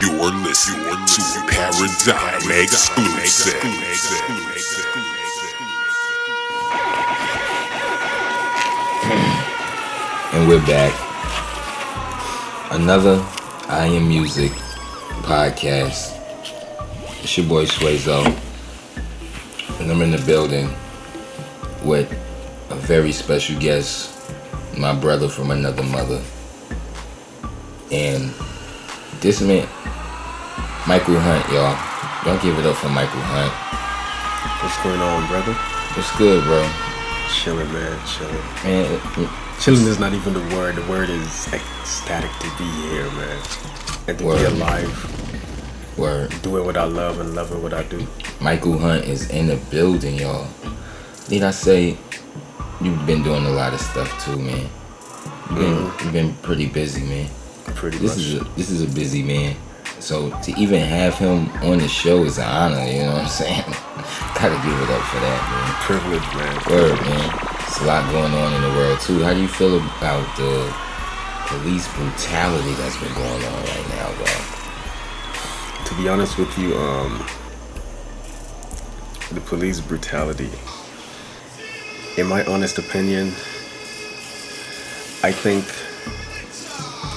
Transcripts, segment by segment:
You're listening to Paradigm exclusive. And we're back. Another I Am Music podcast. It's your boy Swazo. And I'm in the building with a very special guest, my brother from another mother. And this man, Michael Hunte, y'all. Don't give it up for Michael Hunte. What's going on, brother? What's good, bro? Chilling, man. Chilling. Man, Chilling is not even the word. The word is ecstatic to be here, man. And to Word. be alive, word. doing what I love and loving what I do. Michael Hunte is in the building, y'all. Need I say, you've been doing a lot of stuff too, man. You've been, mm-hmm. you've been pretty busy, man. Pretty This much. is a, this is a busy man. So to even have him on the show is an honor. You know what I'm saying? Gotta give it up for that, man. privilege, man. Word, man. It's a lot going on in the world too. How do you feel about the police brutality that's been going on right now, bro? To be honest with you, um, the police brutality. In my honest opinion, I think,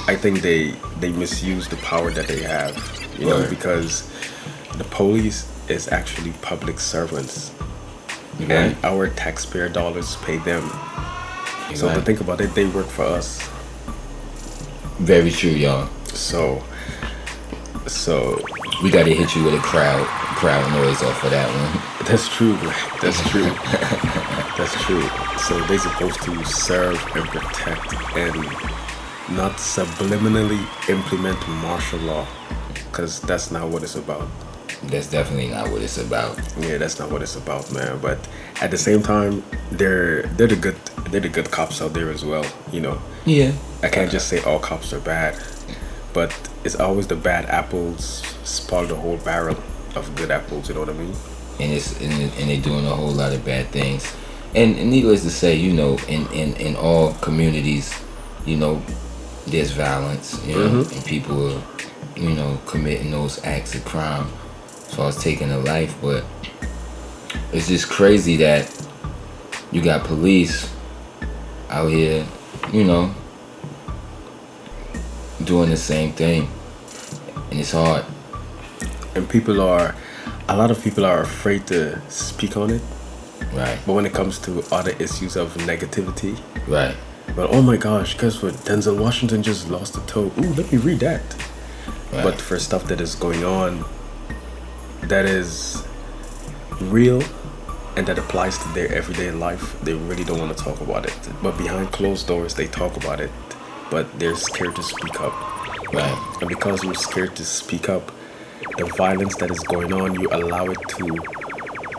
I think they they misuse the power that they have. You know, because the police is actually public servants, You and our taxpayer dollars pay them. You So to think about it, they work for us. Very true, y'all. So, so We gotta hit you with a crowd crowd noise off of that one. That's true. That's true. That's true. So they're supposed to serve and protect and not subliminally implement martial law, because that's not what it's about. That's definitely not what it's about. Yeah, that's not what it's about, man. But at the same time, they're they're the good they're the good cops out there as well. You know, Yeah. I can't just say all cops are bad, but it's always the bad apples spoil the whole barrel of good apples. You know what I mean? and it's and, and they're doing a whole lot of bad things. And, and needless to say, you know, in, in, in all communities, you know, there's violence, you know, mm-hmm. and people are, you know, committing those acts of crime So I was taking a life. But it's just crazy that you got police out here, you know, doing the same thing. And it's hard. and people are a lot of people are afraid to speak on it Right, but when it comes to other issues of negativity right, but oh my gosh guess what denzel washington just lost a toe ooh let me read that right. but for stuff that is going on that is real and that applies to their everyday life they really don't want to talk about it but behind closed doors they talk about it but they're scared to speak up right. And because you're scared to speak up, the violence that is going on, you allow it to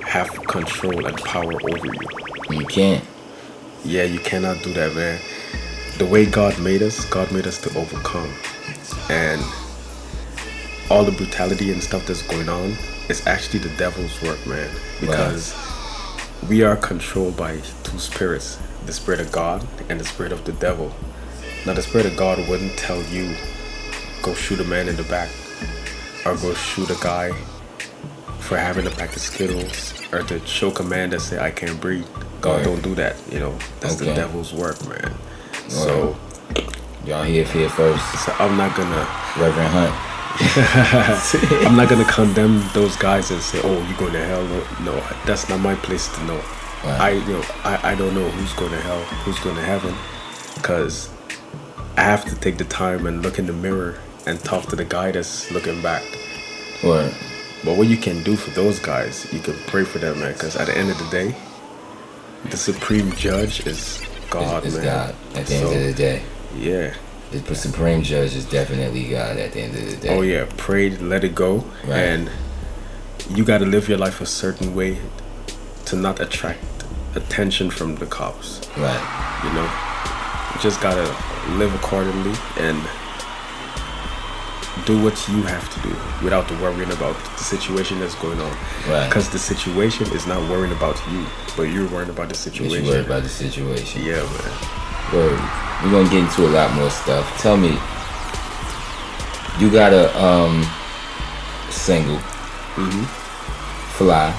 have control and power over you. You can't. Yeah, you cannot do that, man. The way God made us, God made us to overcome. And all the brutality and stuff that's going on is actually the devil's work, man. Because we are controlled by two spirits the spirit of God and the spirit of the devil. Now, the spirit of God wouldn't tell you, go shoot a man in the back, or go shoot a guy for having a pack of Skittles, or to show man that say, I can't breathe. God Right. don't do that, you know. That's the devil's work, man. So, Y'all hear here first. so I'm not gonna Reverend Hunte. I'm not gonna condemn those guys and say, "Oh, you're going to hell." No, no, that's not my place to know. Right. I, you know, I, I don't know who's going to hell, who's going to heaven, because I have to take the time and look in the mirror and talk to the guy that's looking back. Word. But what you can do for those guys, you can pray for them, man. Because at the end of the day, the supreme judge is God, It's, it's man. God at the end of the day. yeah. The supreme judge is definitely God at the end of the day. Oh yeah, pray, let it go, Right. and you got to live your life a certain way to not attract attention from the cops. Right. You know, you just gotta live accordingly and do what you have to do without worrying about the situation that's going on. Because right. the situation is not worrying about you, but you're worrying about the situation. You're worried about the situation. Yeah, man. Word. We're gonna get into a lot more stuff. Tell me, you got a um, single, mm-hmm. Fly.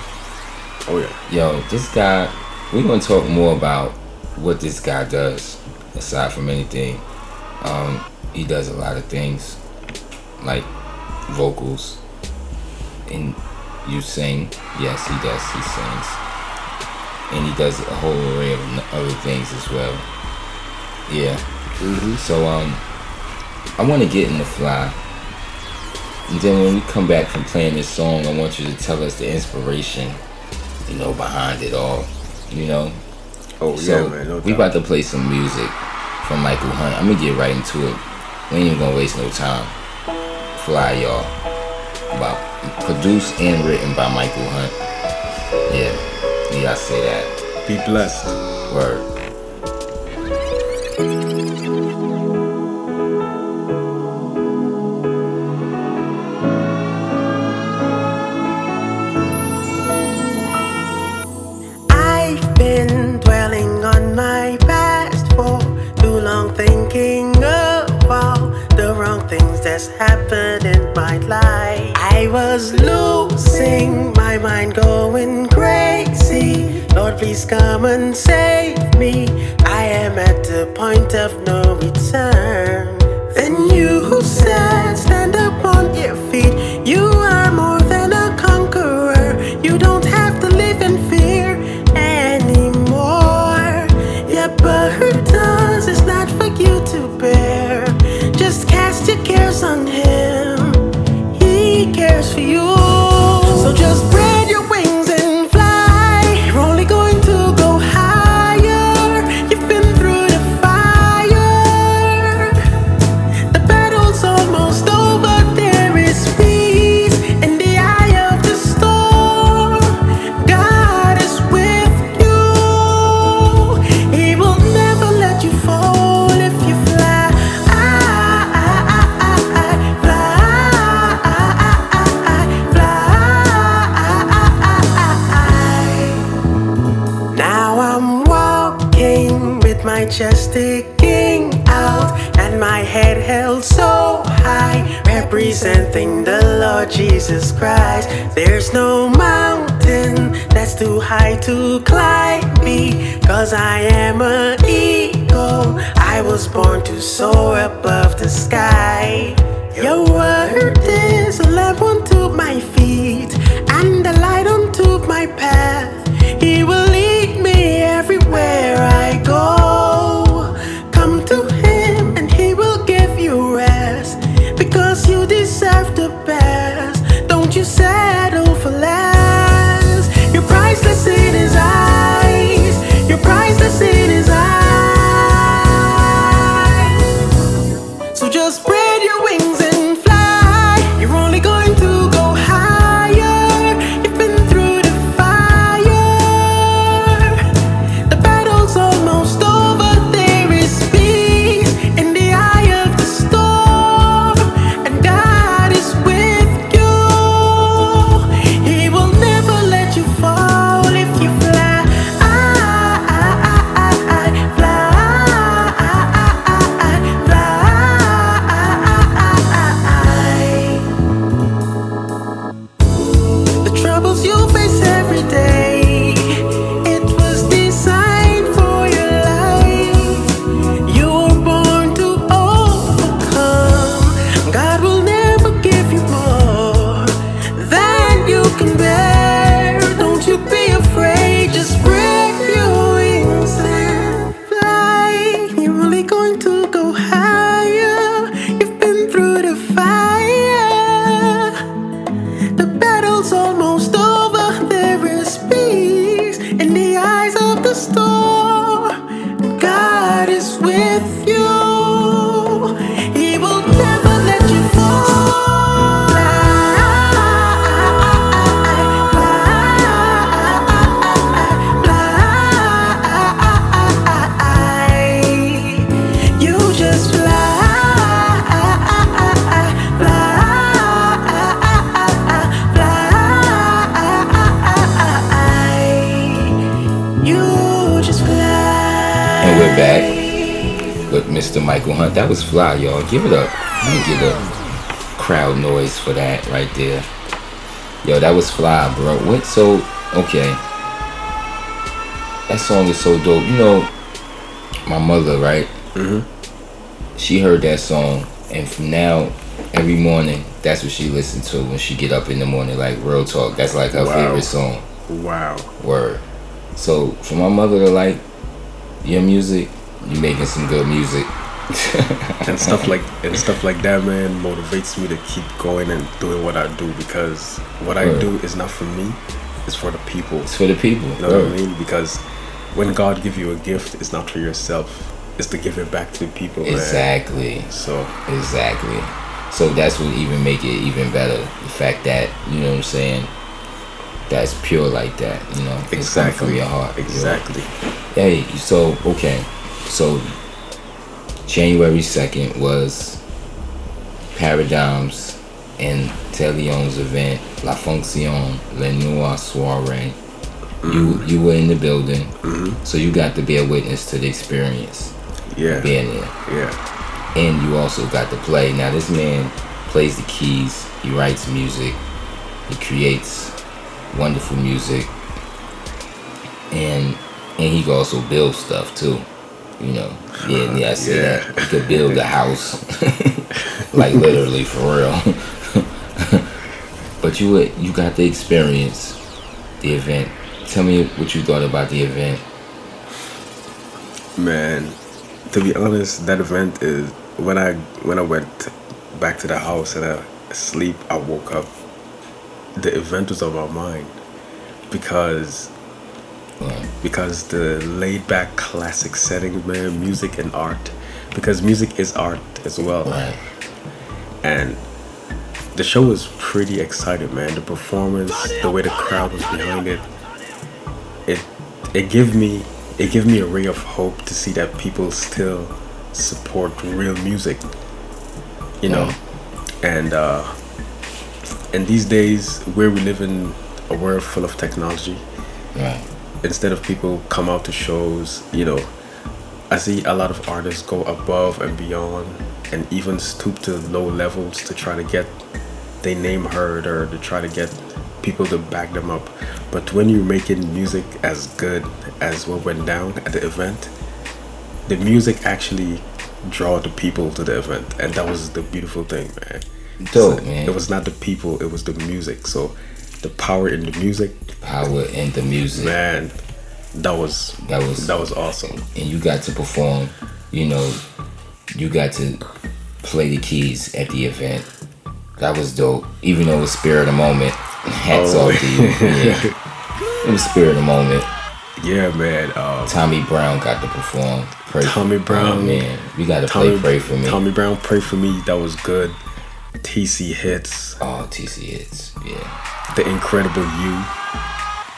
Oh yeah. Yo, this guy. We're gonna talk more about what this guy does aside from anything. Um, he does a lot of things like vocals and you sing. Yes, he does. He sings, and he does a whole array of other things as well. Yeah. Mm-hmm. So um, I want to get in the fly, and then when we come back from playing this song, I want you to tell us the inspiration, you know, behind it all. You know. Oh so yeah, man. No we about to play some music from Michael Hunte. I'm gonna get right into it. We ain't even gonna waste no time. Fly Y'all. About produced and written by Michael Hunte. Yeah, yeah, I say that. Be blessed. Word. Please come and save me. I am at the point of no and thank the Lord Jesus Christ. There's no mountain that's too high to climb me, cause I am an eagle. I was born to soar above the sky. Your word is a lamp unto my feet and a light unto my path. give it up. Let me get a crowd noise for that right there. Yo, that was fly, bro. What so okay. That song is so dope. You know, my mother, right? Mm-hmm. She heard that song and from now every morning that's what she listens to when she get up in the morning, like real talk. That's like her wow. favorite song. Wow. Word. So for my mother to like your music, you making some good music. and stuff like and stuff like that man motivates me to keep going and doing what I do because what I do is not for me it's for the people It's for the people. you know what I mean because when God give you a gift it's not for yourself it's to give it back to the people man. Exactly. so Exactly. So that's what even make it even better. The fact that you know what I'm saying. That's pure like that. You know. It's coming from exactly your heart. you know? exactly Hey, so okay, so January second was Paradigms and Telion's event, La Fonction, Le Noir Soiree. You mm-hmm. you were in the building, mm-hmm. so you got to be a witness to the experience yeah being there, yeah and you also got to play. Now this man plays the keys, he writes music, he creates wonderful music, and and he can also build stuff too. You know, yeah, yeah, I see Yeah. that. He could build a house, like literally for real. but you would, you got the experience, the event. Tell me what you thought about the event. man to be honest that event is when I when I went back to the house and I sleep I woke up the event was on my mind because Um, because the laid back classic setting, man, music and art, because music is art as well. right, And the show was pretty excited, man. The performance, the way the crowd was behind it, it it gave me it gave me a ray of hope to see that people still support real music. You know, and uh, in these days where we live in a world full of technology, right, instead of people come out to shows, you know, I see a lot of artists go above and beyond and even stoop to low levels to try to get their name heard or to try to get people to back them up. But when you're making music as good as what went down at the event, the music actually draw the people to the event and that was the beautiful thing, man. Dope, So man. It was not the people, it was the music. So the power in the music, power in the music. man, that was That was that was awesome. and you got to perform, you know, you got to play the keys at the event. That was dope. Even though it was spirit of the moment. Hats Oh. off to you. Yeah. It was spirit of the moment. Yeah, man. Um, Tommy Brown got to perform. Pray Tommy for, Brown. Oh, man, we got to play Pray for me. Tommy Brown, pray for me. That was good. TC hits. Oh, TC hits. Yeah. The Incredible You.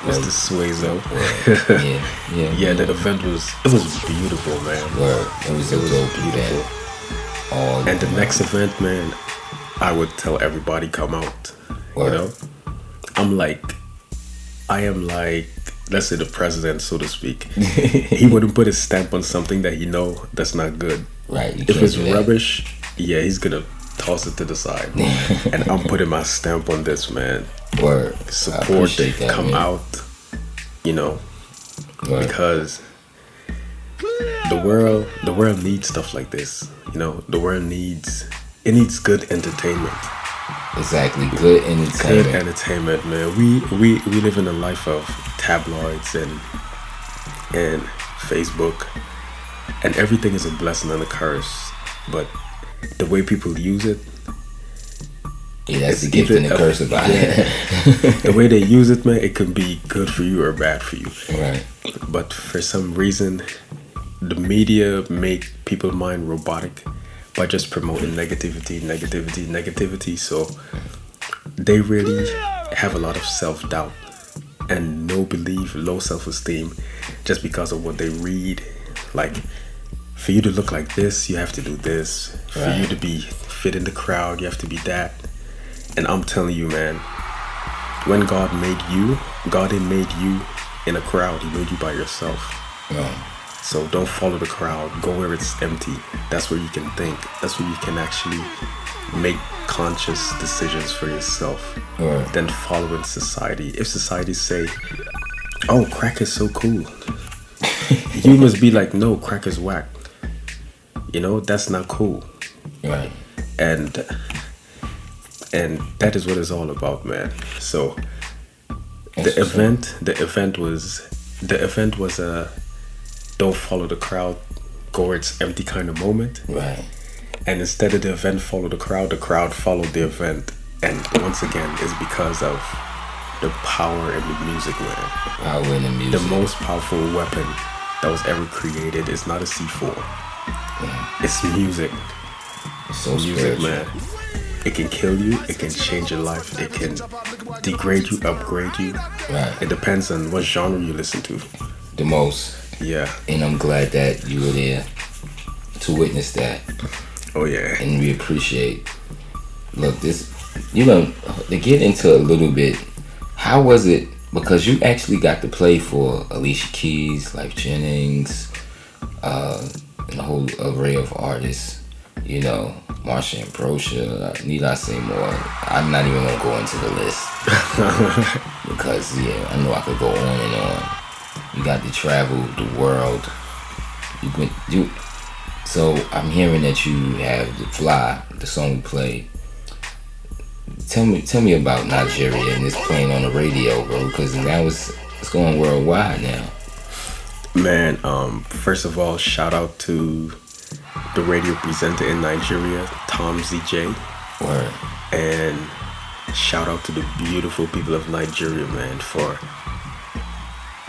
Mr. Suezo. Yeah. Yeah. Yeah, the event was it was beautiful, man. Word. It was It was dope beautiful. All And the next event, man, I would tell everybody come out. Word. You know, I'm like, I am like, let's say the president, so to speak. he wouldn't put his stamp on something that he know that's not good. Right. If it's rubbish, yeah, he's gonna toss it to the side. and I'm putting my stamp on this, man. Word. Support, they that, come man. out, you know, Word. because the world, the world needs stuff like this. You know, the world needs it needs good entertainment. Exactly. Good entertainment. Good entertainment. entertainment, man. We we we live in a life of tabloids and and Facebook, and everything is a blessing and a curse. But the way people use it, yeah, that's the gift and the curse about the way they use it, man, it can be good for you or bad for you. right. But for some reason, the media make people mind robotic by just promoting negativity, negativity, negativity. So they really have a lot of self doubt and no belief, low self esteem, just because of what they read. Like, for you to look like this, you have to do this. For you to be fit in the crowd, you have to be that. And I'm telling you, man, when God made you, God didn't made you in a crowd. He made you by yourself. Right. So don't follow the crowd. Go where it's empty. That's where you can think. That's where you can actually make conscious decisions for yourself Right. than following society. If society say, "Oh, crack is so cool," you must be like, "No, crack is whack." You know, that's not cool. Right. And and that is what it's all about, man. So the event the event was the event was a don't follow the crowd go where it's empty kind of moment Right. and instead of the event follow the crowd the crowd followed the event and once again it's because of the power in the music man Power in the music. the most powerful weapon that was ever created is not a c4 it's music It's so music spiritual. man it can kill you it can change your life it can degrade you upgrade you Right. it depends on what genre you listen to The most. yeah And I'm glad that you were there to witness that. oh yeah and we appreciate. Look, this, you know, to get into a little bit, how was it? Because you actually got to play for Alicia Keys, Lyfe Jennings, uh, and a whole array of artists. You know, Marsha Ambrosius, need I say more? I'm not even gonna go into the list because yeah, I know I could go on and on. You got to travel the world. You went, you so I'm hearing that you have the fly, the song we played. Tell me, tell me about Nigeria and it's playing on the radio, bro. Because now it's it's going worldwide now. Man, um, first of all, shout out to the radio presenter in Nigeria, Tom ZJ, Word. and shout out to the beautiful people of Nigeria, man, for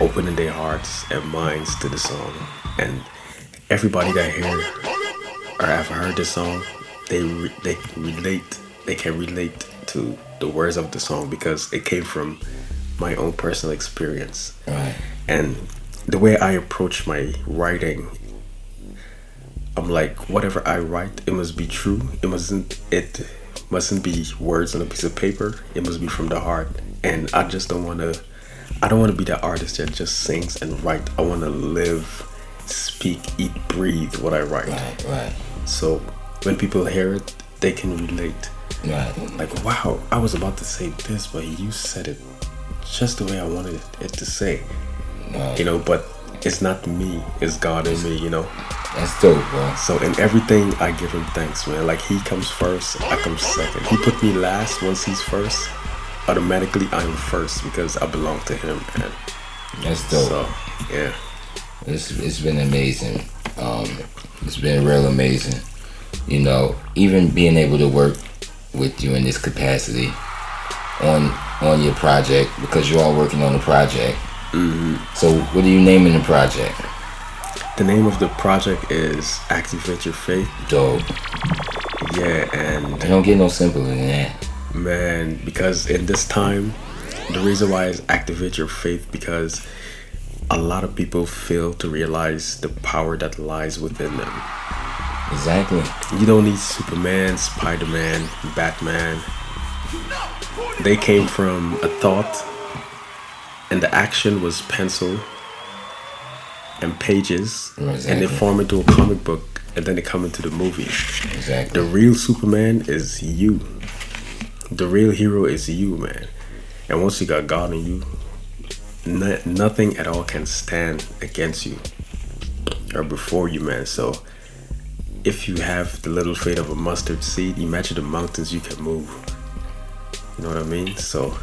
opening their hearts and minds to the song. And everybody that hear or have heard the song, they re- they relate, they can relate to the words of the song because it came from my own personal experience Right. and the way I approach my writing, I'm like, whatever I write, it must be true. It mustn't it mustn't be words on a piece of paper. It must be from the heart. And I just don't wanna I don't wanna be that artist that just sings and write. I wanna live, speak, eat, breathe what I write. Right. Right. So when people hear it, they can relate. Right. Like, wow, I was about to say this, but you said it just the way I wanted it to say Right. you know but it's not me it's god in me you know That's dope, bro. so in everything i give him thanks man like he comes first i come second he put me last once he's first automatically i'm first because i belong to him man That's dope. so yeah It's it's been amazing. Um, it's been real amazing. You know, even being able to work with you in this capacity on on your project because you're all working on the project. Mm-hmm. So, what are you naming the project? the name of the project is activate your faith Dope. yeah and It don't get no simpler than that. man because in this time the reason why is activate your faith because a lot of people fail to realize the power that lies within them Exactly. You don't need Superman, Spider Man, Batman. They came from a thought, and the action was pencil and pages, and they form into a comic book, and then they come into the movie. The real Superman is you. The real hero is you, man. And once you got God in you, no, nothing at all can stand against you or before you, man. So if you have the little faith of a mustard seed, imagine the mountains you can move. You know what I mean? So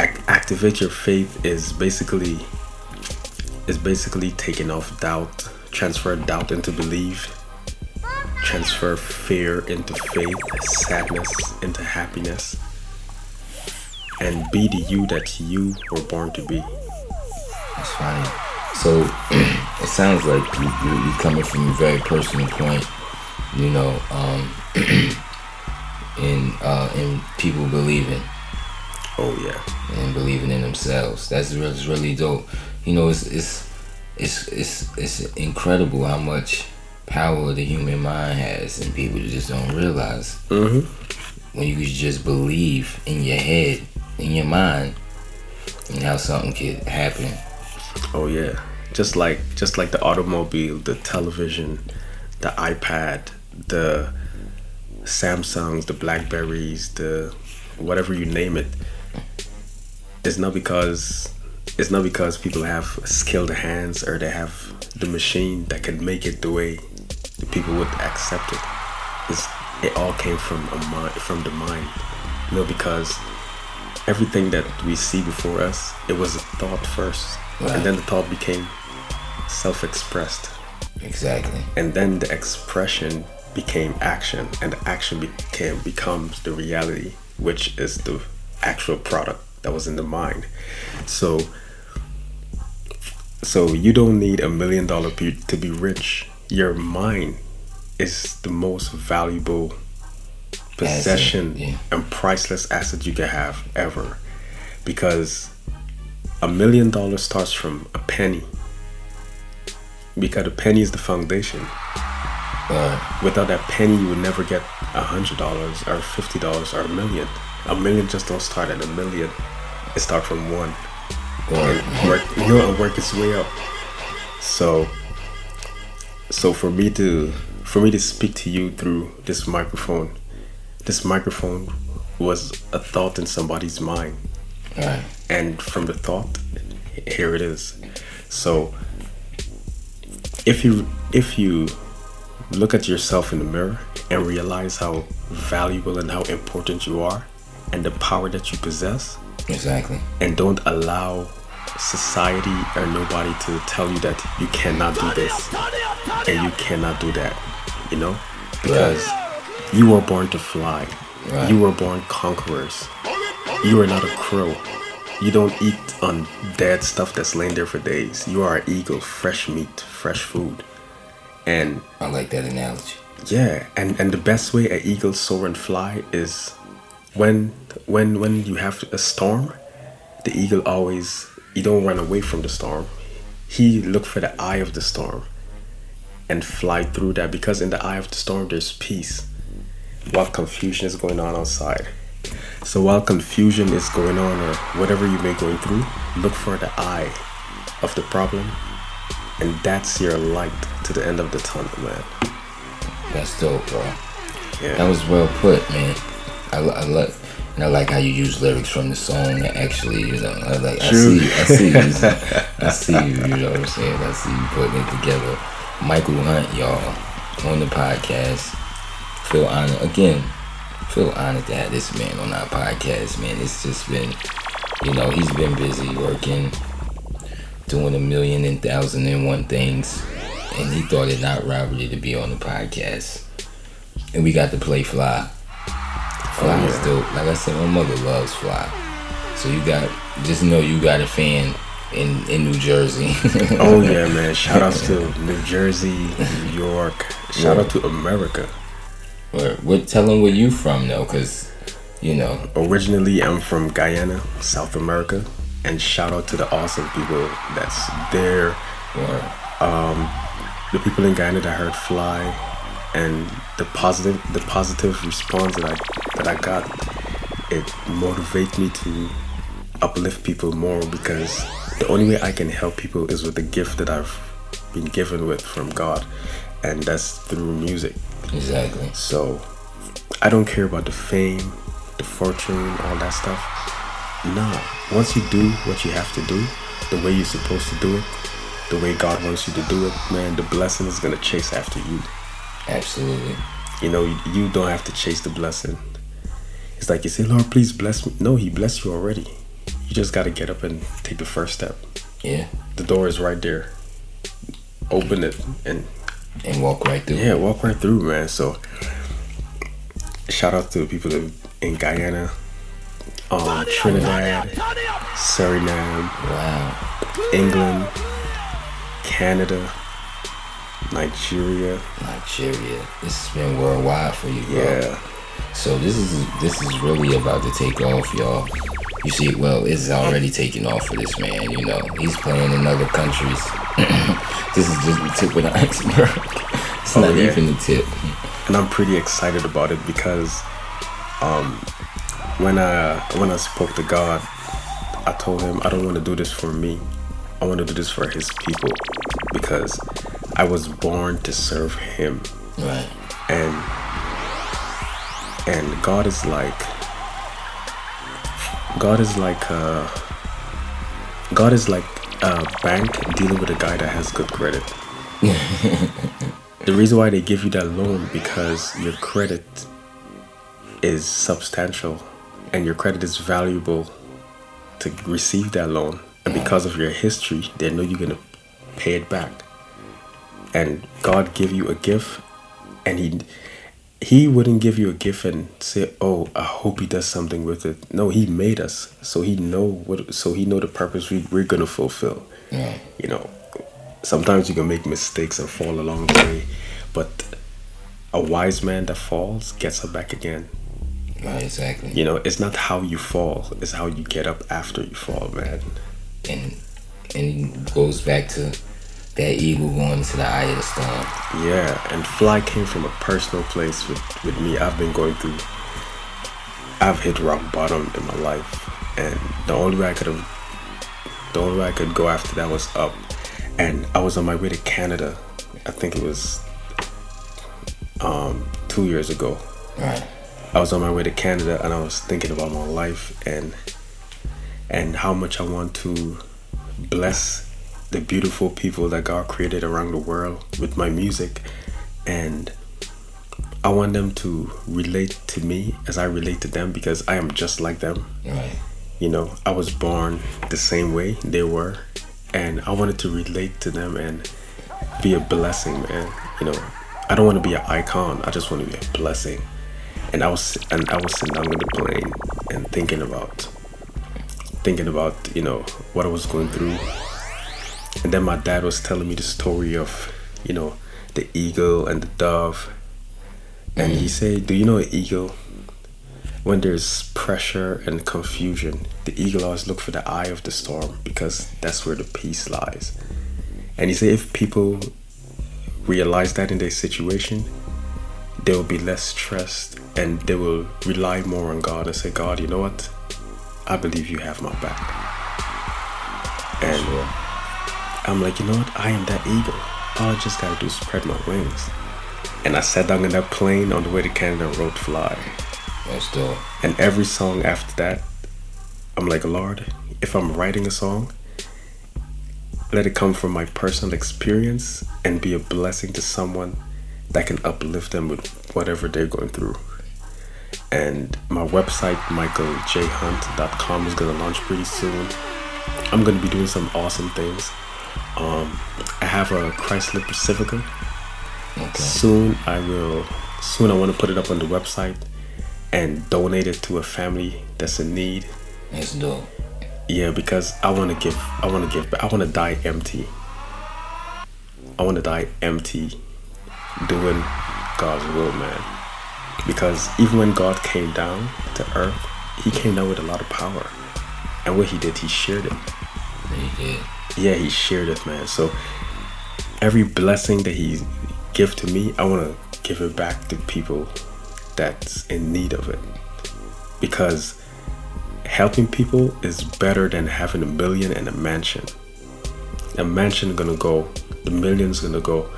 ac- activate your faith is basically is basically taking off doubt, transfer doubt into belief, transfer fear into faith, sadness into happiness, and be the you that you were born to be. That's funny. So, it sounds like you, you, you coming from a very personal point, you know, um, in, uh, in people believing. Oh yeah. and believing in themselves. That's really, really dope. You know, it's it's it's it's it's incredible how much power the human mind has, and people just don't realize Mm-hmm. when you just believe in your head, in your mind, and how something could happen. Oh yeah. Just like just like the automobile, the television, the iPad, the Samsungs, the Blackberries, the whatever you name it, it's not because it's not because people have skilled hands or they have the machine that can make it the way the people would accept it. It's, it all came from a mind, from the mind. You know, because everything that we see before us, it was a thought first, Right. and then the thought became self-expressed, Exactly. and then the expression became action, and the action became becomes the reality, which is the actual product that was in the mind. So, so you don't need a million dollar pe- to be rich. Your mind is the most valuable possession yeah. and priceless asset you can have ever, because a million dollars starts from a penny. Because a penny is the foundation. Without that penny, you would never get a hundred dollars or fifty dollars or a million. A million just don't start at a million. It starts from one. Or Work, you know, work its way up. So, so for me to for me to speak to you through this microphone, this microphone was a thought in somebody's mind, Right. and from the thought, here it is. So, if you if you look at yourself in the mirror and realize how valuable and how important you are and the power that you possess Exactly. and don't allow society or nobody to tell you that you cannot do this and you cannot do that you know? Because you were born to fly. Right. you were born conquerors. You are not a crow. You don't eat on dead stuff that's laying there for days. You are an eagle fresh meat fresh food. And I like that analogy. yeah, and and the best way an eagle soar and fly is when when when you have a storm, the eagle always you don't run away from the storm. He look for the eye of the storm and fly through that because in the eye of the storm there's peace while confusion is going on outside. So while confusion is going on or whatever you may going through, look for the eye of the problem and that's your light to the end of the tunnel, man. That's dope, bro. Yeah. That was well put, man. I, I like and I like how you use lyrics from the song actually, you know, I like I True. see I see you I see you, you know what I'm saying? I see you putting it together. Michael Hunte, y'all, on the podcast. Feel honored again, feel honored to have this man on our podcast, man. It's just been you know, he's been busy working, doing a million and thousand and one things. And he thought it not robbery to be on the podcast. And we got to play Fly. Fly is dope. Like I said, my mother loves Fly. So you got just know you got a fan in, in New Jersey. Oh yeah, man! Shout outs to New Jersey, New York. Shout out to America. or what tell them where you from though, cause you know, Originally, I'm from Guyana, South America, and shout out to the awesome people that's there. Um, The people in Guyana that heard "Fly," and the positive, the positive response that I that I got, it motivates me to uplift people more because the only way I can help people is with the gift that I've been given with from God, and that's through music. exactly. So I don't care about the fame, the fortune, all that stuff. Nah. Once you do what you have to do, the way you're supposed to do it, the way God wants you to do it, man, the blessing is gonna chase after you. Absolutely. You know, you, you don't have to chase the blessing. It's like you say, Lord, please bless me. No, He blessed you already. You just gotta get up and take the first step. Yeah. The door is right there. Open it and And walk right through. Yeah, walk right through, man. So, shout out to the people in- in Guyana, um, Trinidad, Suriname, Wow. England, Canada, Nigeria. Nigeria. This has been worldwide for you, bro. Yeah, So this is this is really about to take off, y'all. You see, well, it's already taking off for this man. You know, he's playing in other countries. this is just the tip of the iceberg. It's Oh, not yeah. even the tip. and I'm pretty excited about it because, um, when I when I spoke to God, I told him I don't want to do this for me. I want to do this for His people because I was born to serve Him. Right. and And God is like God is like uh God is like a bank dealing with a guy that has good credit. the reason why they give you that loan because your credit is substantial and your credit is valuable to receive that loan and because of your history they know you're going to pay it back and god give you a gift and he he wouldn't give you a gift and say oh i hope he does something with it no he made us so he know what so he know the purpose we, we're going to fulfill Yeah. you know sometimes you can make mistakes and fall along the way but a wise man that falls gets up back again Right, exactly. you know it's not how you fall it's how you get up after you fall man And and it goes back to that eagle going into the eye of the storm. yeah and fly came from a personal place with, with me. I've been going through i've hit rock bottom in my life. And the only way i could have the only way i could go after that was up. And i was on my way to canada. I think it was um two years ago. Right. I was on my way to Canada and I was thinking about my life and and how much I want to bless the beautiful people that God created around the world with my music and I want them to relate to me as I relate to them because I am just like them. Right. You know, I was born the same way they were and I wanted to relate to them and be a blessing, man. You know, I don't want to be an icon. I just want to be a blessing. And I was and I was sitting down on the plane and thinking about thinking about, you know, what I was going through. And then my dad was telling me the story of, you know, the eagle and the dove. And he mm. said, Do you know an eagle? When there's pressure and confusion, the eagle always look for the eye of the storm because that's where the peace lies. And he said if people realize that in their situation, they will be less stressed and they will rely more on God and say, God, you know what? I believe you have my back. And Sure. I'm like, you know what? I am that eagle. All I just gotta do is spread my wings. And I sat down in that plane on the way to Canada and wrote Fly. That's dope. And every song after that, I'm like, Lord, if I'm writing a song, let it come from my personal experience and be a blessing to someone that can uplift them with whatever they're going through. And my website, michaeljhunt.com, is going to launch pretty soon. I'm going to be doing some awesome things. Um, I have a Chrysler Pacifica. Okay. Soon I will. Soon I want to put it up on the website and donate it to a family that's in need. That's dope. Yeah, because I want to give. I want to give. But I want to die empty. I want to die empty, doing God's will, man. Because even when God came down to earth, He came down with a lot of power, and what He did, He shared it. He did. Yeah, He shared it, man. So every blessing that He give to me, I want to give it back to people that's in need of it. Because helping people is better than having a million and a mansion. A mansion gonna go, the million's gonna go,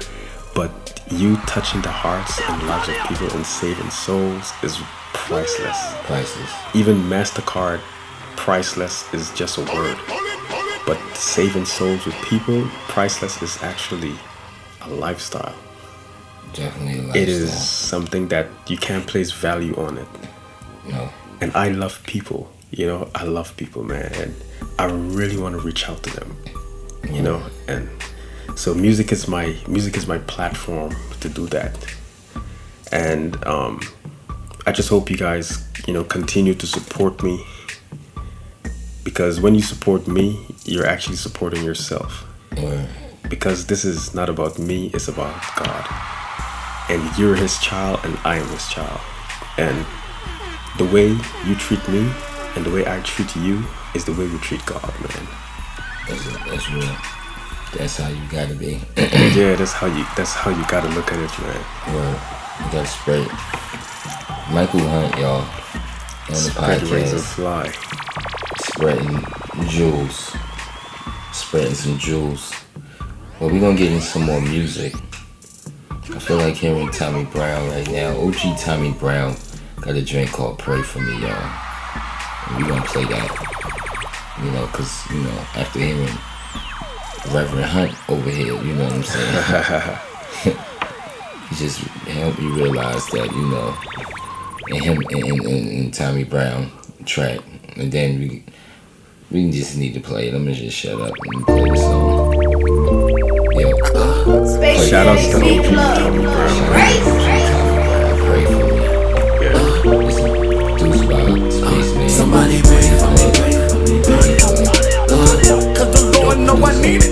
but you touching the hearts and lives of people and saving souls is priceless. Priceless. Even MasterCard, priceless is just a word. But saving souls with people, priceless is actually a lifestyle. Definitely a lifestyle. It is something that you can't place value on it. No. And I love people, you know, I love people, man. And I really want to reach out to them, you know. And so music is my music is my platform to do that. And um, I just hope you guys, you know, continue to support me because when you support me, you're actually supporting yourself. Because this is not about me, it's about God. And you're his child and I am his child. And the way you treat me and the way I treat you is the way we treat God, man. that's, that's real. That's how you gotta be. yeah, that's how you that's how you gotta look at it, man. Well, you gotta spread. Michael Hunte, y'all, on the Spread podcast, fly. Spreading jewels, spreading some jewels. Well, we're gonna get into some more music. I feel like hearing Tommy Brown right now. OG Tommy Brown got a drink called Pray For Me, y'all. And we gonna play that. You know, cause, you know, after hearing Reverend Hunte over here, you know what I'm saying? he just helped me realize that, you know, and him and, and, and Tommy Brown track. And then we we just need to play it. I'm gonna just shut up and play the song. Yeah. Shout outs to OG Tommy Brown. Pray for me. Yeah. It's Deuce by Spaceman. Somebody pray for me, pray for me, pray for me. Cause the Lord know I need it.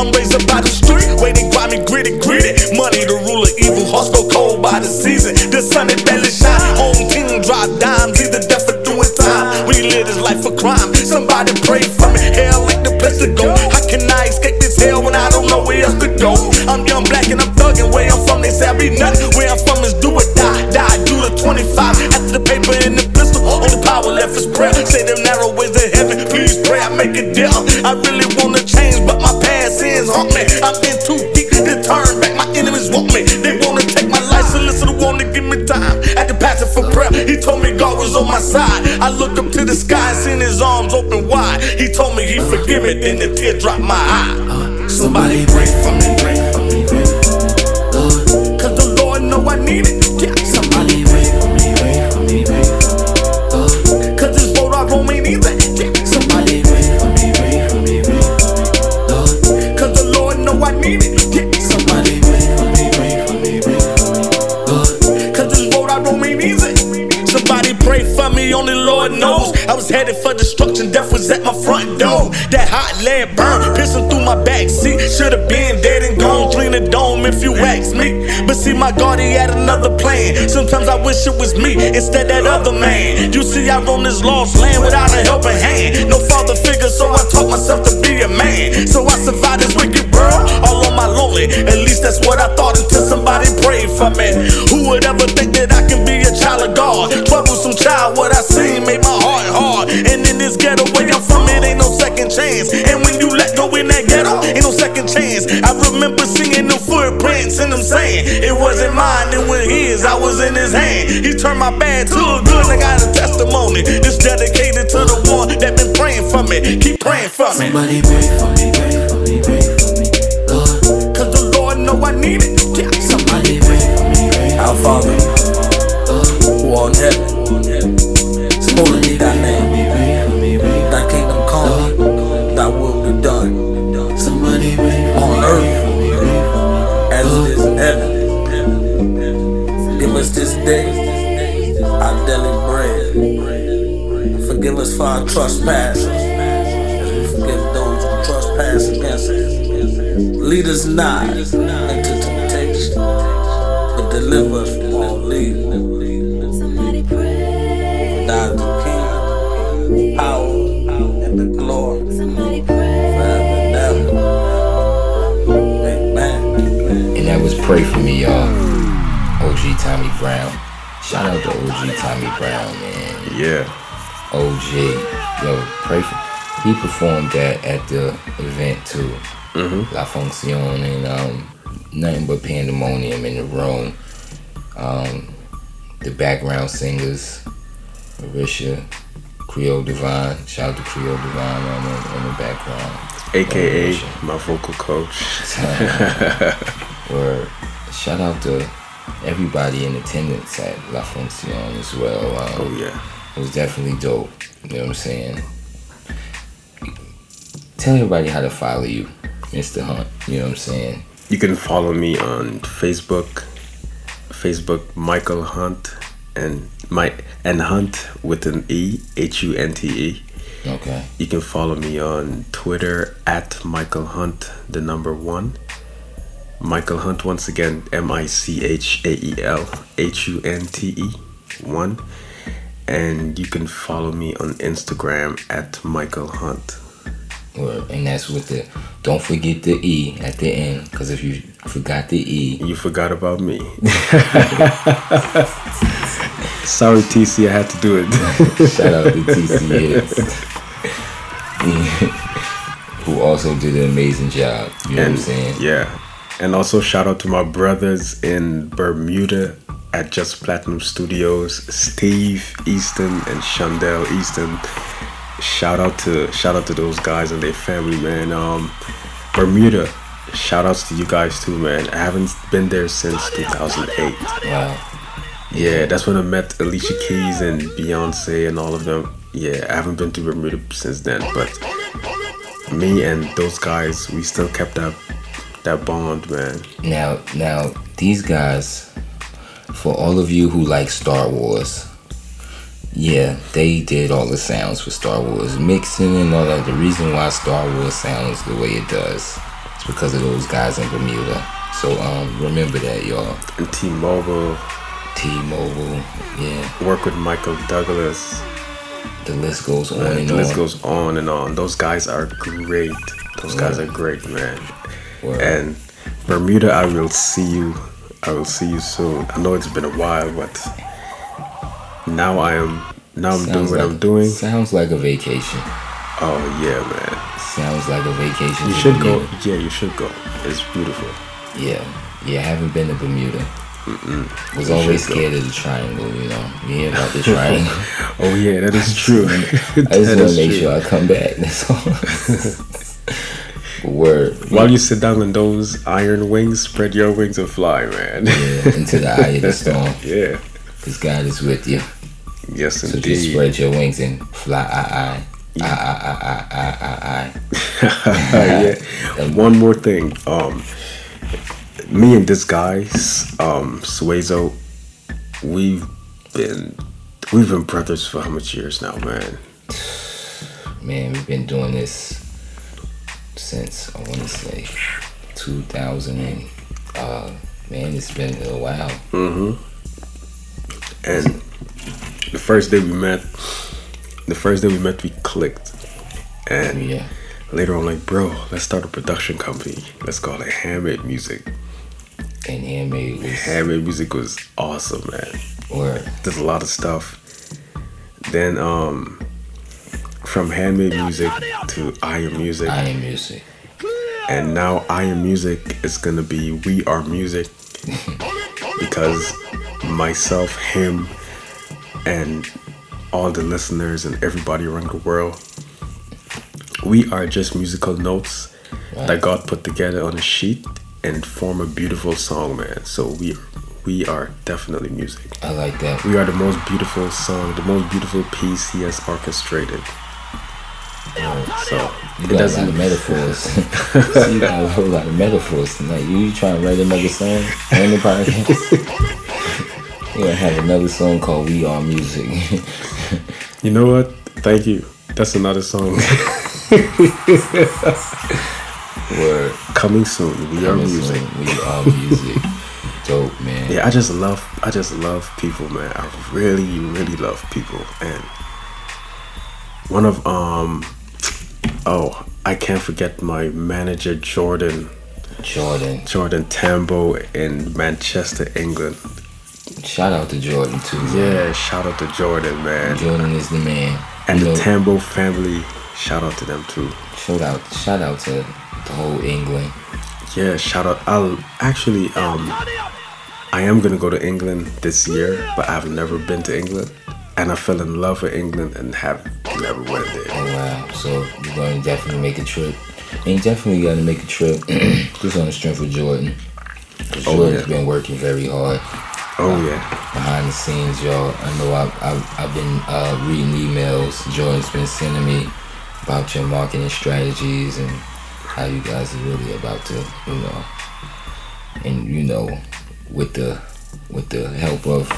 I'm raised time. At the passing for prayer, he told me God was on my side. I looked up to the sky, seen his arms open wide. He told me he forgive me, then the tear dropped my eye. Somebody pray for me, pray. Cause the Lord know I need it. Hot lead burn, piercing through my back seat. Should've been dead and gone, clean the dome if you ask me. But see, my God, he had another plan. Sometimes I wish it was me instead that other man. You see, I roam this lost land without a helping hand. No father figure, so I taught myself to be a man. So I survived this wicked world all on my lonely. At least that's what I thought until somebody prayed for me. Who would ever think that I can be a child of God? Troublesome child, what I seen footprints and them saying it wasn't mine, it was his. I was in his hand. He turned my bad to a good. I got a testimony. This dedicated to the one that been praying for me. Keep praying for me. Somebody pray for me, pray for me, pray for me. Lord, Cause the Lord know I need it. Yeah. somebody pray for me, pray Our Father, performed that at the event too. La Fonction and um, nothing but pandemonium in the room. Um, the background singers, Marisha, Creole Divine. Shout out to Creole Divine on the, in the background. AKA Marisha. my vocal coach. or shout out to everybody in attendance at La Fonction as well. Um, Oh yeah. it was definitely dope. You know what I'm saying? Tell everybody how to follow you, Mr. Hunte. You know what I'm saying? You can follow me on Facebook. Facebook Michael Hunte and my and Hunt with an E H U N T E. Okay. You can follow me on Twitter at Michael Hunte, the number one. Michael Hunte, once again, M I C H A E L H U N T E, one. And you can follow me on Instagram at Michael Hunte. Or, and that's with the Don't forget the E at the end, because if you forgot the E, You forgot about me. Sorry, TC, I had to do it. shout out to TCS. Who also did an amazing job. You know and what I'm saying? yeah, and also shout out to my brothers in Bermuda at Just Platinum Studios, Steve Easton and Shondell Easton. Shout out to shout out to those guys and their family, man. Um, Bermuda, shout outs to you guys too, man. I haven't been there since 2008. Wow. Yeah, that's when I met Alicia Keys and Beyonce and all of them. Yeah, I haven't been to Bermuda since then, but me and those guys, we still kept that that bond, man. Now, now these guys, for all of you who like Star Wars, yeah, they did all the sounds for Star Wars, mixing and all that. The reason why Star Wars sounds the way it does is because of those guys in Bermuda. So um, remember that, y'all. And T-Mobile, T-Mobile, yeah, work with Michael Douglas. the list goes on And and the list on. goes on and on. Those guys are great. Those guys are great, man. Word. And Bermuda, I will see you. I will see you soon. I know it's been a while, but now I am. Now I'm doing what like- I'm doing. Sounds like a vacation. Oh yeah, man. Sounds like a vacation. You should go. Yeah, you should go. It's beautiful. Yeah, yeah, I haven't been to Bermuda. Was You always should go. scared of the triangle, you know. You hear about the triangle. Oh yeah, that is true. I just want to make true. sure I come back. That's all. Word. While you sit down on those iron wings, spread your wings and fly, man. Yeah, into the eye of the storm. yeah. Because God is with you. Yes, So just spread your wings and fly. I, I, I, I, I, I, I, yeah. Ah, ah, ah, One more thing. Um, me and this guy, um, Suezo, we've been we've been brothers for how much years now, man? Man, we've been doing this since, I want to say, 2000 and, uh, man, it's been a while. Mm-hmm. And the first day we met, the first day we met, we clicked, and Yeah. later on, like, bro, let's start a production company. Let's call it Handmade Music. And handmade was, Handmade Music was awesome, man. word. There's a lot of stuff. Then, um, from Handmade Music to I Am Music, I am music. and now I Am Music is gonna be We Are Music because myself, him, and all the listeners and everybody around the world, we are just musical notes that God put together on a sheet and form a beautiful song, man. So we we are definitely music. I like that. We are the most beautiful song, the most beautiful piece he has orchestrated. So You it got a lot of metaphors. You got a whole lot of metaphors tonight. You, you trying to write another song on the podcast? You gonna have another song called "We Are Music." You know what? Thank you. That's another song Word. coming soon. We are music. soon. We are music. Dope, man. Yeah, I just love I just love people, man. I really, really love people. And one of um oh, I can't forget my manager Jordan Jordan. Jordan Tambo in Manchester, England. Shout out to Jordan too. man. Yeah, shout out to Jordan, man. Jordan is the man. And You the know, Tambo family, shout out to them too. shout out, shout out to the whole England. Yeah, shout out. I'll actually um I am gonna go to England this year, but I've never been to England. And I fell in love with England and have never went there. Oh wow! So you're gonna definitely make a trip. And you definitely gotta make a trip just on the strength of Jordan. Oh, Jordan's yeah. been working very hard Oh yeah. behind the scenes, y'all. I know I've, I've, I've been uh, reading emails Jordan's been sending me about your marketing strategies and how you guys are really about to, you know, and you know, with the with the help of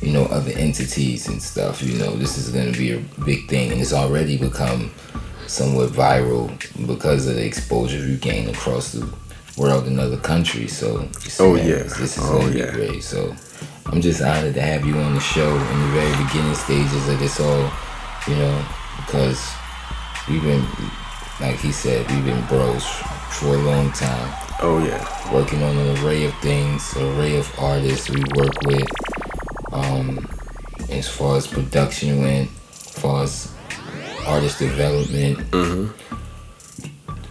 you know other entities and stuff, you know, this is gonna be a big thing, and it's already become somewhat viral because of the exposure you gain across the world in other countries. So, Oh, man, yeah. this is Oh, gonna yeah. be great. So, I'm just honored to have you on the show in the very beginning stages of this all, you know, because we've been like he said, we've been bros for a long time, Oh yeah. working on an array of things, an array of artists we work with. Um, as far as production went, as far as artist development, and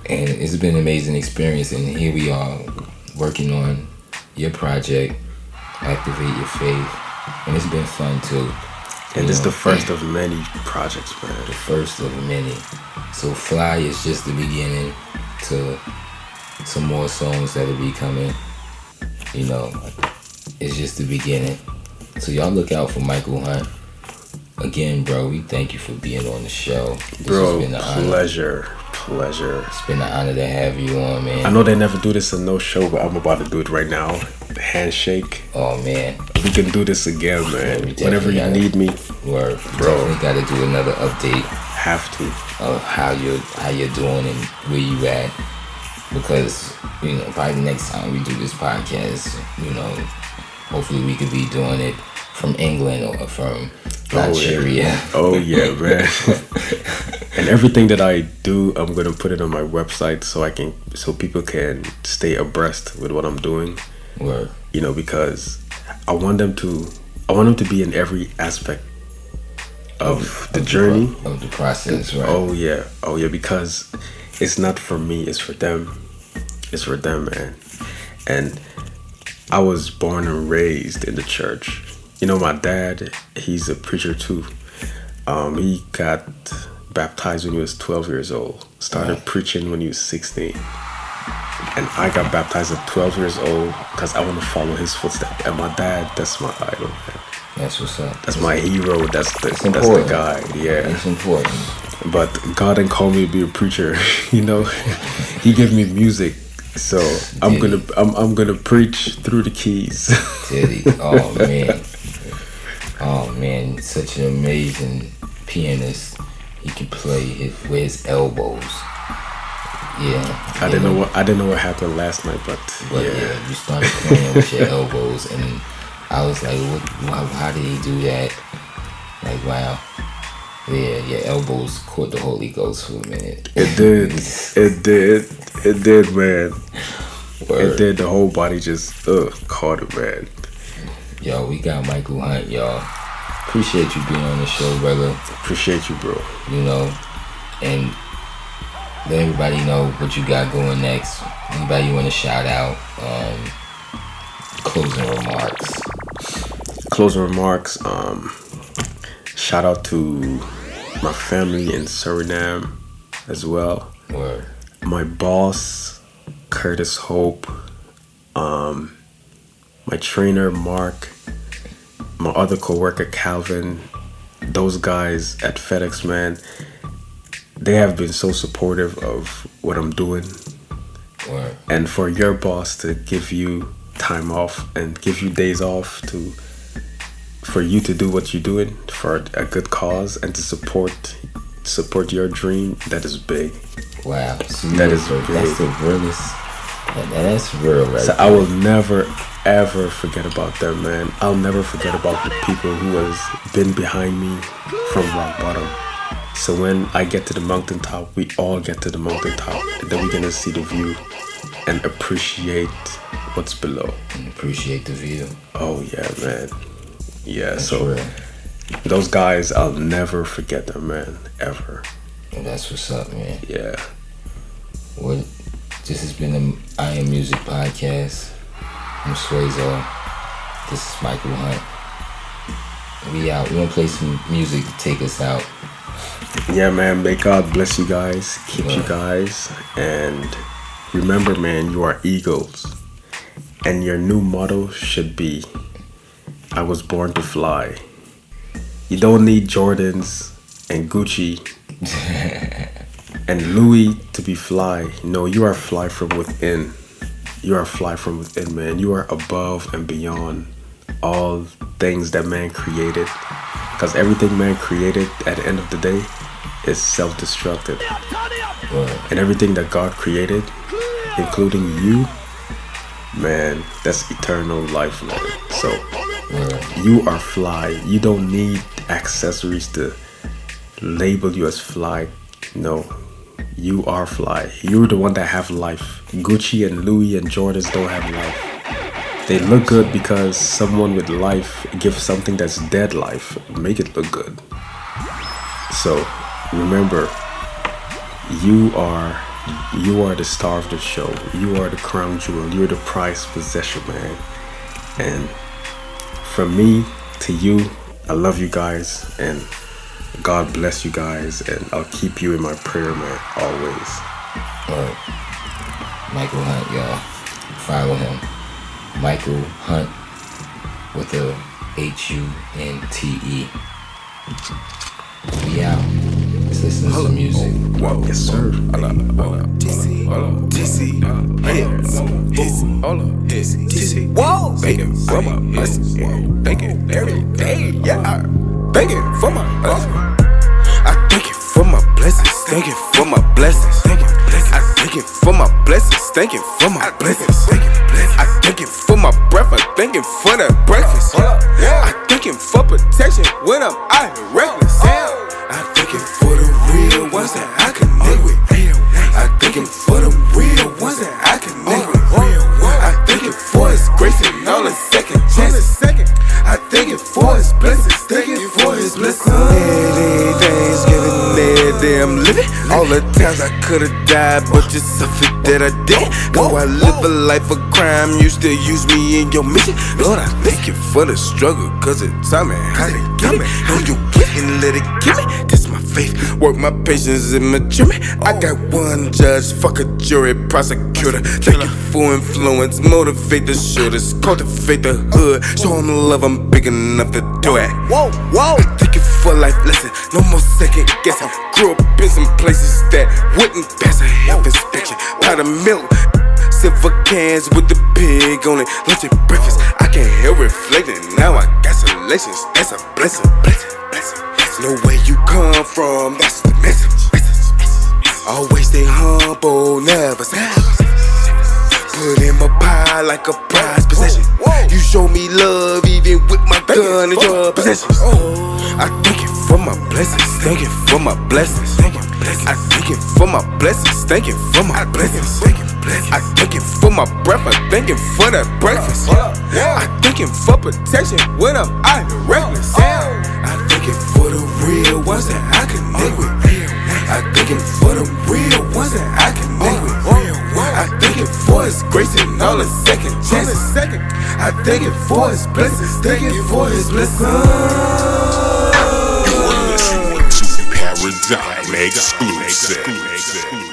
it's been an amazing experience. And here we are, working on your project, activate your faith, and it's been fun too. And You is the first of many projects, man. the first of many. So Fly is just the beginning to some more songs that'll be coming. You know, it's just the beginning. So y'all look out for Michael Hunte. Again, bro, we thank you for being on the show. This Bro, has been an honor. pleasure. Pleasure. It's been an honor to have you on, man. I know they never do this in no show, but I'm about to do it right now. The handshake. Oh man, We can do this again, man. Whenever you need me, Bro. We got to do another update have to. of how you're how you're doing and where you at because you know probably the next time we do this podcast you know hopefully we could be doing it from England or from oh, Nigeria Oh yeah, man. and everything that I do, I'm gonna put it on my website so I can so people can stay abreast with what I'm doing. Word. You know, because I want them to I want them to be in every aspect of the Of journey. pro- of the process right Oh yeah, oh yeah, because it's not for me, it's for them. It's for them, man. And I was born and raised in the church. You know, my dad, he's a preacher too. Um, he got baptized when he was 12 years old. Started Wow. preaching when he was 16. And I got baptized at 12 years old because I want to follow his footsteps. And my dad, that's my idol, man. that's what's up That's my hero. That's the that's the guy. Yeah it's important but God didn't call me to be a preacher. you know, He gave me music, so I'm gonna? I'm, I'm gonna preach through the keys. did he oh man oh man such an amazing pianist he can play his, with his elbows yeah I didn't know what I didn't know what happened last night, but, But yeah, yeah. you started playing with your elbows, and I was like, what, how, how did he do that? Like, wow. Yeah, your elbows caught the Holy Ghost for a minute. it did, it did, it did, man. Word. It did. The whole body just uh caught it, man. Yo, we got Michael Hunte, y'all. Appreciate you being on the show, brother. Appreciate you, bro. You know, and let everybody know what you got going next. Anybody you want to shout out? Um, closing remarks. Closing remarks. Um, shout out to my family in Suriname as well. Word. my boss Curtis Hope, um, my trainer Mark, my other coworker Calvin, those guys at FedEx, man, they have been so supportive of what I'm doing. And for your boss to give you time off and give you days off to for you to do what you're doing for a good cause and to support support your dream, that is big. Wow. That is big. That's the realest. That, that's real, right? So I will never ever forget about them, man. I'll never forget about the people who has been behind me from rock bottom. So when I get to the mountaintop, we all get to the mountaintop, and then we're gonna see the view and appreciate what's below. Appreciate the view. Oh yeah, man. Yeah. That's so real. those guys, I'll never forget them, man. Ever. Well, that's what's up, man. Yeah. What? This has been the I Am Music podcast. I'm Swayzo. This is Michael Hunte. We out. We gonna play some music to take us out. Yeah, man. May God bless you guys, keep you guys, and remember, man, you are eagles, and your new motto should be, "I was born to fly." You don't need Jordans and Gucci and Louis to be fly. No, you are fly from within. You are fly from within, man. You are above and beyond all things that man created. Because everything man created at the end of the day is self destructive. And everything that God created, including you, man, that's eternal life, man. So you are fly. You don't need accessories to label you as fly. No. You are fly. You're the one that have life. Gucci and Louis and Jordans don't have life. They look good because someone with life gives something that's dead life. Make it look good. So remember, you are you are the star of the show. You are the crown jewel. You're the prized possession, man. And from me to you, I love you guys and God bless you guys and I'll keep you in my prayer, man, always. All right. Michael Hunte, y'all. Follow him. Michael Hunte with a H U N T E. We out. Let's listen to some music. Whoa, yes, sir. TC, TC, hits, hits, hold up, hits, TC, whoa, begging for my blessings, Whoa. begging every day, yeah, begging for my blessings. I thank you for my blessings, thank you for my blessings, thank you, I thank you for my blessings, thank you for my blessings, I thank you for my breath, I thank you for that breakfast, I thank you for protection when I'm out here reckless, I thank you for the real ones that I connect with. I thank him for the real ones that I connect with. I thank him for his grace and all his second chances. I thank him for his day I'm living. All the times I could've died, but you suffered that I did. Go, I live a life of crime. You still use me in your mission. Lord, I thank you for the struggle, cause it's time and how to get it. Know you get and let it give me. That's my faith. Work my patience and mature me. I got one judge, fuck a jury, prosecutor. Thank you for influence, motivate the shooters, cultivate the hood. Show them love, I'm big enough to do it. Whoa, whoa. Thank you for life lesson, no more second guessing. Grew up in some places that wouldn't pass a health inspection. Powder milk. Silver cans with the pig on it, lunch and breakfast. I can't help reflecting. Now I got selections. That's a blessing, blessing, blessing. Know where you come from. That's the message. Always stay humble, never savage. Put in my pie like a prize possession. You show me love even with my gun and your possessions. I thank you for my blessings. Thank you for my blessings. I thank you for my blessings. Thank you for my blessings. I thank you for my breath. I thank you for that breakfast. I thank you for protection when I'm out reckless. I thank you for the real ones that I connect with. I thank him for the real ones that I with. I thank him for his grace and all his second chances. I thank him for his blessings. Thank him for his blessings. You're listening to Paradigm Exclusive.